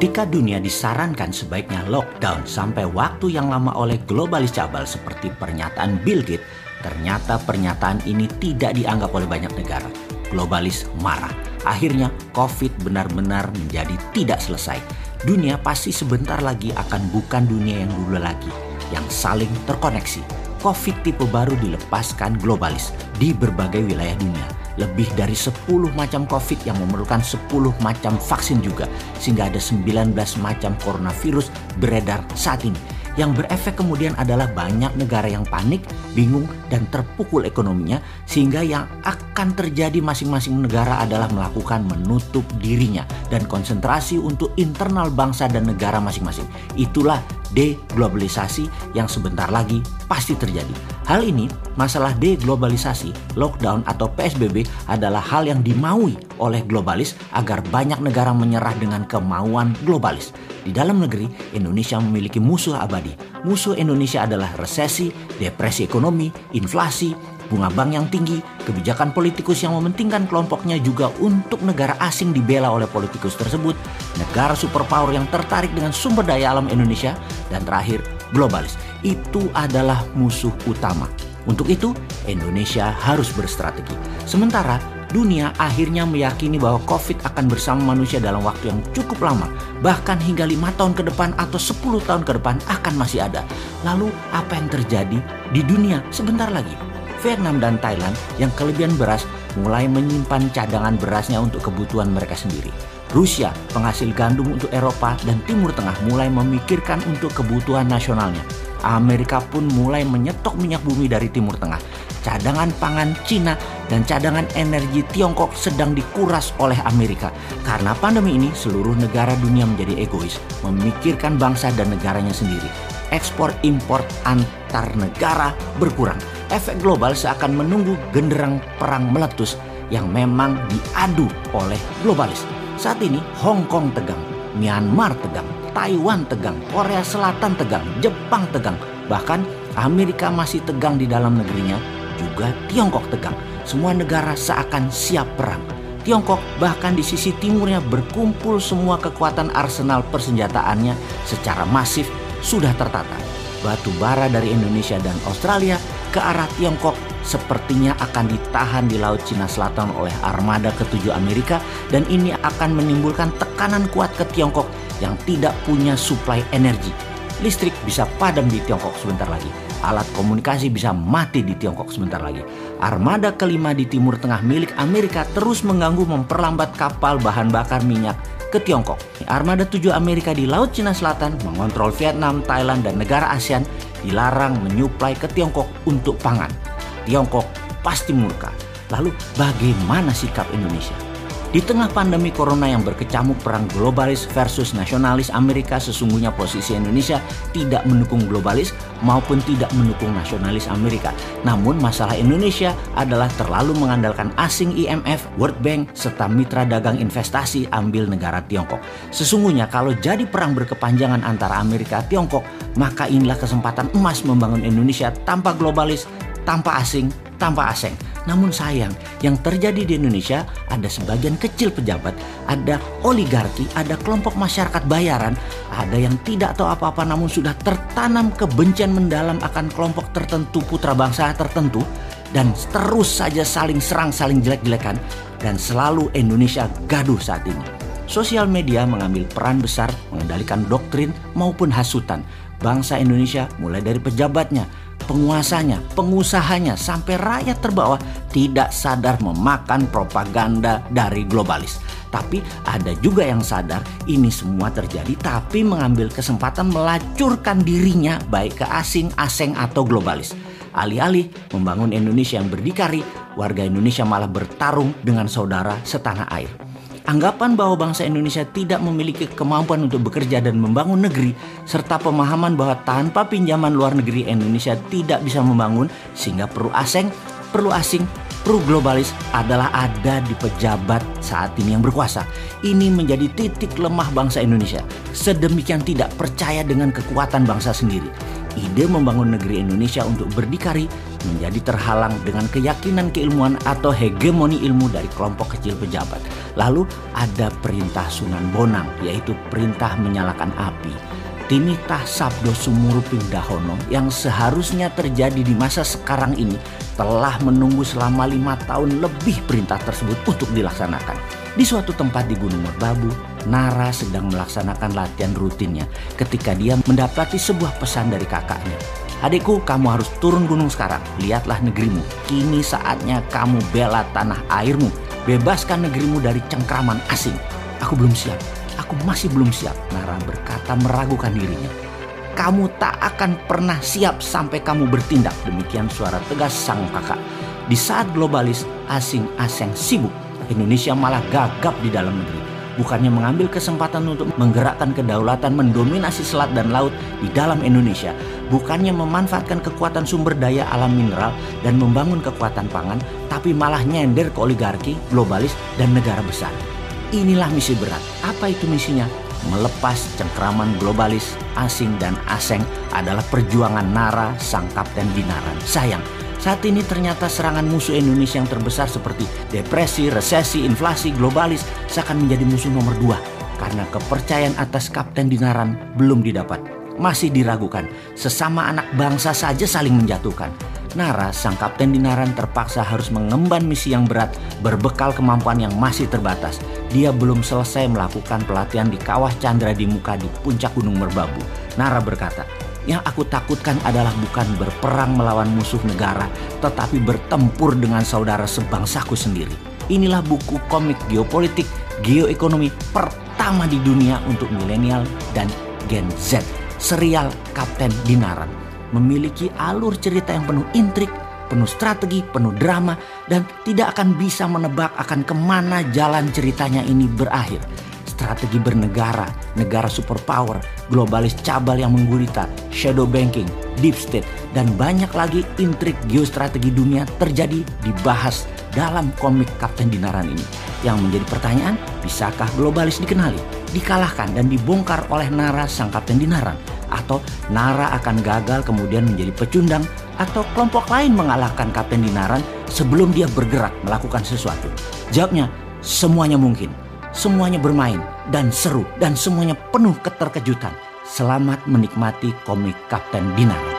Ketika dunia disarankan sebaiknya lockdown sampai waktu yang lama oleh globalis cabal seperti pernyataan Bill Gates, ternyata pernyataan ini tidak dianggap oleh banyak negara. Globalis marah. Akhirnya COVID benar-benar menjadi tidak selesai. Dunia pasti sebentar lagi akan bukan dunia yang dulu lagi, yang saling terkoneksi. COVID tipe baru dilepaskan globalis di berbagai wilayah dunia lebih dari 10 macam COVID yang memerlukan 10 macam vaksin juga. Sehingga ada 19 macam coronavirus beredar saat ini. Yang berefek kemudian adalah banyak negara yang panik, bingung, dan terpukul ekonominya sehingga yang akan terjadi masing-masing negara adalah melakukan menutup dirinya dan konsentrasi untuk internal bangsa dan negara masing-masing. Itulah deglobalisasi yang sebentar lagi pasti terjadi. Hal ini, masalah deglobalisasi, lockdown atau PSBB adalah hal yang dimaui oleh globalis agar banyak negara menyerah dengan kemauan globalis. Di dalam negeri, Indonesia memiliki musuh abadi. Musuh Indonesia adalah resesi, depresi ekonomi, inflasi, bunga bank yang tinggi, kebijakan politikus yang mementingkan kelompoknya juga untuk negara asing dibela oleh politikus tersebut, negara superpower yang tertarik dengan sumber daya alam Indonesia, dan terakhir globalis. Itu adalah musuh utama. Untuk itu, Indonesia harus berstrategi. Sementara dunia akhirnya meyakini bahwa COVID akan bersama manusia dalam waktu yang cukup lama, bahkan hingga lima tahun ke depan atau 10 tahun ke depan akan masih ada. Lalu apa yang terjadi di dunia sebentar lagi? Vietnam dan Thailand yang kelebihan beras mulai menyimpan cadangan berasnya untuk kebutuhan mereka sendiri. Rusia, penghasil gandum untuk Eropa dan Timur Tengah mulai memikirkan untuk kebutuhan nasionalnya. Amerika pun mulai menyetok minyak bumi dari Timur Tengah. Cadangan pangan Cina dan cadangan energi Tiongkok sedang dikuras oleh Amerika. Karena pandemi ini, seluruh negara dunia menjadi egois, memikirkan bangsa dan negaranya sendiri. Ekspor impor antar negara berkurang efek global seakan menunggu genderang perang meletus yang memang diadu oleh globalis. Saat ini Hong Kong tegang, Myanmar tegang, Taiwan tegang, Korea Selatan tegang, Jepang tegang, bahkan Amerika masih tegang di dalam negerinya, juga Tiongkok tegang. Semua negara seakan siap perang. Tiongkok bahkan di sisi timurnya berkumpul semua kekuatan arsenal persenjataannya secara masif sudah tertata. Batu bara dari Indonesia dan Australia ke arah Tiongkok sepertinya akan ditahan di Laut Cina Selatan oleh armada ketujuh Amerika dan ini akan menimbulkan tekanan kuat ke Tiongkok yang tidak punya suplai energi. Listrik bisa padam di Tiongkok sebentar lagi. Alat komunikasi bisa mati di Tiongkok sebentar lagi. Armada kelima di Timur Tengah milik Amerika terus mengganggu memperlambat kapal bahan bakar minyak ke Tiongkok. Armada tujuh Amerika di Laut Cina Selatan mengontrol Vietnam, Thailand, dan negara ASEAN dilarang menyuplai ke Tiongkok untuk pangan. Tiongkok pasti murka. Lalu bagaimana sikap Indonesia? Di tengah pandemi corona yang berkecamuk perang globalis versus nasionalis Amerika sesungguhnya posisi Indonesia tidak mendukung globalis maupun tidak mendukung nasionalis Amerika. Namun masalah Indonesia adalah terlalu mengandalkan asing IMF, World Bank, serta mitra dagang investasi ambil negara Tiongkok. Sesungguhnya kalau jadi perang berkepanjangan antara Amerika Tiongkok, maka inilah kesempatan emas membangun Indonesia tanpa globalis, tanpa asing, tanpa asing. Namun sayang, yang terjadi di Indonesia ada sebagian kecil pejabat, ada oligarki, ada kelompok masyarakat bayaran, ada yang tidak tahu apa-apa namun sudah tertanam kebencian mendalam akan kelompok tertentu putra bangsa tertentu dan terus saja saling serang, saling jelek-jelekan dan selalu Indonesia gaduh saat ini. Sosial media mengambil peran besar mengendalikan doktrin maupun hasutan bangsa Indonesia mulai dari pejabatnya, penguasanya, pengusahanya, sampai rakyat terbawah tidak sadar memakan propaganda dari globalis. Tapi ada juga yang sadar ini semua terjadi tapi mengambil kesempatan melacurkan dirinya baik ke asing, asing atau globalis. Alih-alih membangun Indonesia yang berdikari, warga Indonesia malah bertarung dengan saudara setanah air. Anggapan bahwa bangsa Indonesia tidak memiliki kemampuan untuk bekerja dan membangun negeri, serta pemahaman bahwa tanpa pinjaman luar negeri Indonesia tidak bisa membangun, sehingga perlu asing, perlu asing, perlu globalis adalah ada di pejabat saat ini yang berkuasa. Ini menjadi titik lemah bangsa Indonesia. Sedemikian tidak percaya dengan kekuatan bangsa sendiri. Ide membangun negeri Indonesia untuk berdikari menjadi terhalang dengan keyakinan keilmuan atau hegemoni ilmu dari kelompok kecil pejabat. Lalu ada perintah Sunan Bonang, yaitu perintah menyalakan api. Tinitah Sabdo Sumuruping Dahono yang seharusnya terjadi di masa sekarang ini telah menunggu selama lima tahun lebih perintah tersebut untuk dilaksanakan. Di suatu tempat di Gunung Merbabu, Nara sedang melaksanakan latihan rutinnya ketika dia mendapati sebuah pesan dari kakaknya. Adikku, kamu harus turun gunung sekarang. Lihatlah negerimu. Kini saatnya kamu bela tanah airmu. Bebaskan negerimu dari cengkraman asing. Aku belum siap aku masih belum siap. Nara berkata meragukan dirinya. Kamu tak akan pernah siap sampai kamu bertindak. Demikian suara tegas sang kakak. Di saat globalis asing-asing sibuk, Indonesia malah gagap di dalam negeri. Bukannya mengambil kesempatan untuk menggerakkan kedaulatan mendominasi selat dan laut di dalam Indonesia. Bukannya memanfaatkan kekuatan sumber daya alam mineral dan membangun kekuatan pangan. Tapi malah nyender ke oligarki, globalis, dan negara besar. Inilah misi berat. Apa itu misinya? Melepas cengkraman globalis, asing dan aseng adalah perjuangan Nara sang kapten binaran. Sayang, saat ini ternyata serangan musuh Indonesia yang terbesar seperti depresi, resesi, inflasi, globalis seakan menjadi musuh nomor dua karena kepercayaan atas Kapten Dinaran belum didapat. Masih diragukan, sesama anak bangsa saja saling menjatuhkan. Nara, sang kapten Dinaran terpaksa harus mengemban misi yang berat berbekal kemampuan yang masih terbatas. Dia belum selesai melakukan pelatihan di kawah Chandra di muka di puncak Gunung Merbabu. Nara berkata, yang aku takutkan adalah bukan berperang melawan musuh negara, tetapi bertempur dengan saudara sebangsaku sendiri. Inilah buku komik geopolitik, geoekonomi pertama di dunia untuk milenial dan Gen Z. Serial Kapten Dinaran memiliki alur cerita yang penuh intrik, penuh strategi, penuh drama, dan tidak akan bisa menebak akan ke mana jalan ceritanya ini berakhir. Strategi bernegara, negara superpower, globalis cabal yang menggurita, shadow banking, deep state, dan banyak lagi intrik geostrategi dunia terjadi dibahas dalam komik Kapten Dinaran ini. Yang menjadi pertanyaan, bisakah globalis dikenali, dikalahkan, dan dibongkar oleh Nara sang Kapten Dinaran? atau Nara akan gagal kemudian menjadi pecundang atau kelompok lain mengalahkan Kapten Dinaran sebelum dia bergerak melakukan sesuatu? Jawabnya, semuanya mungkin. Semuanya bermain dan seru dan semuanya penuh keterkejutan. Selamat menikmati komik Kapten Dinaran.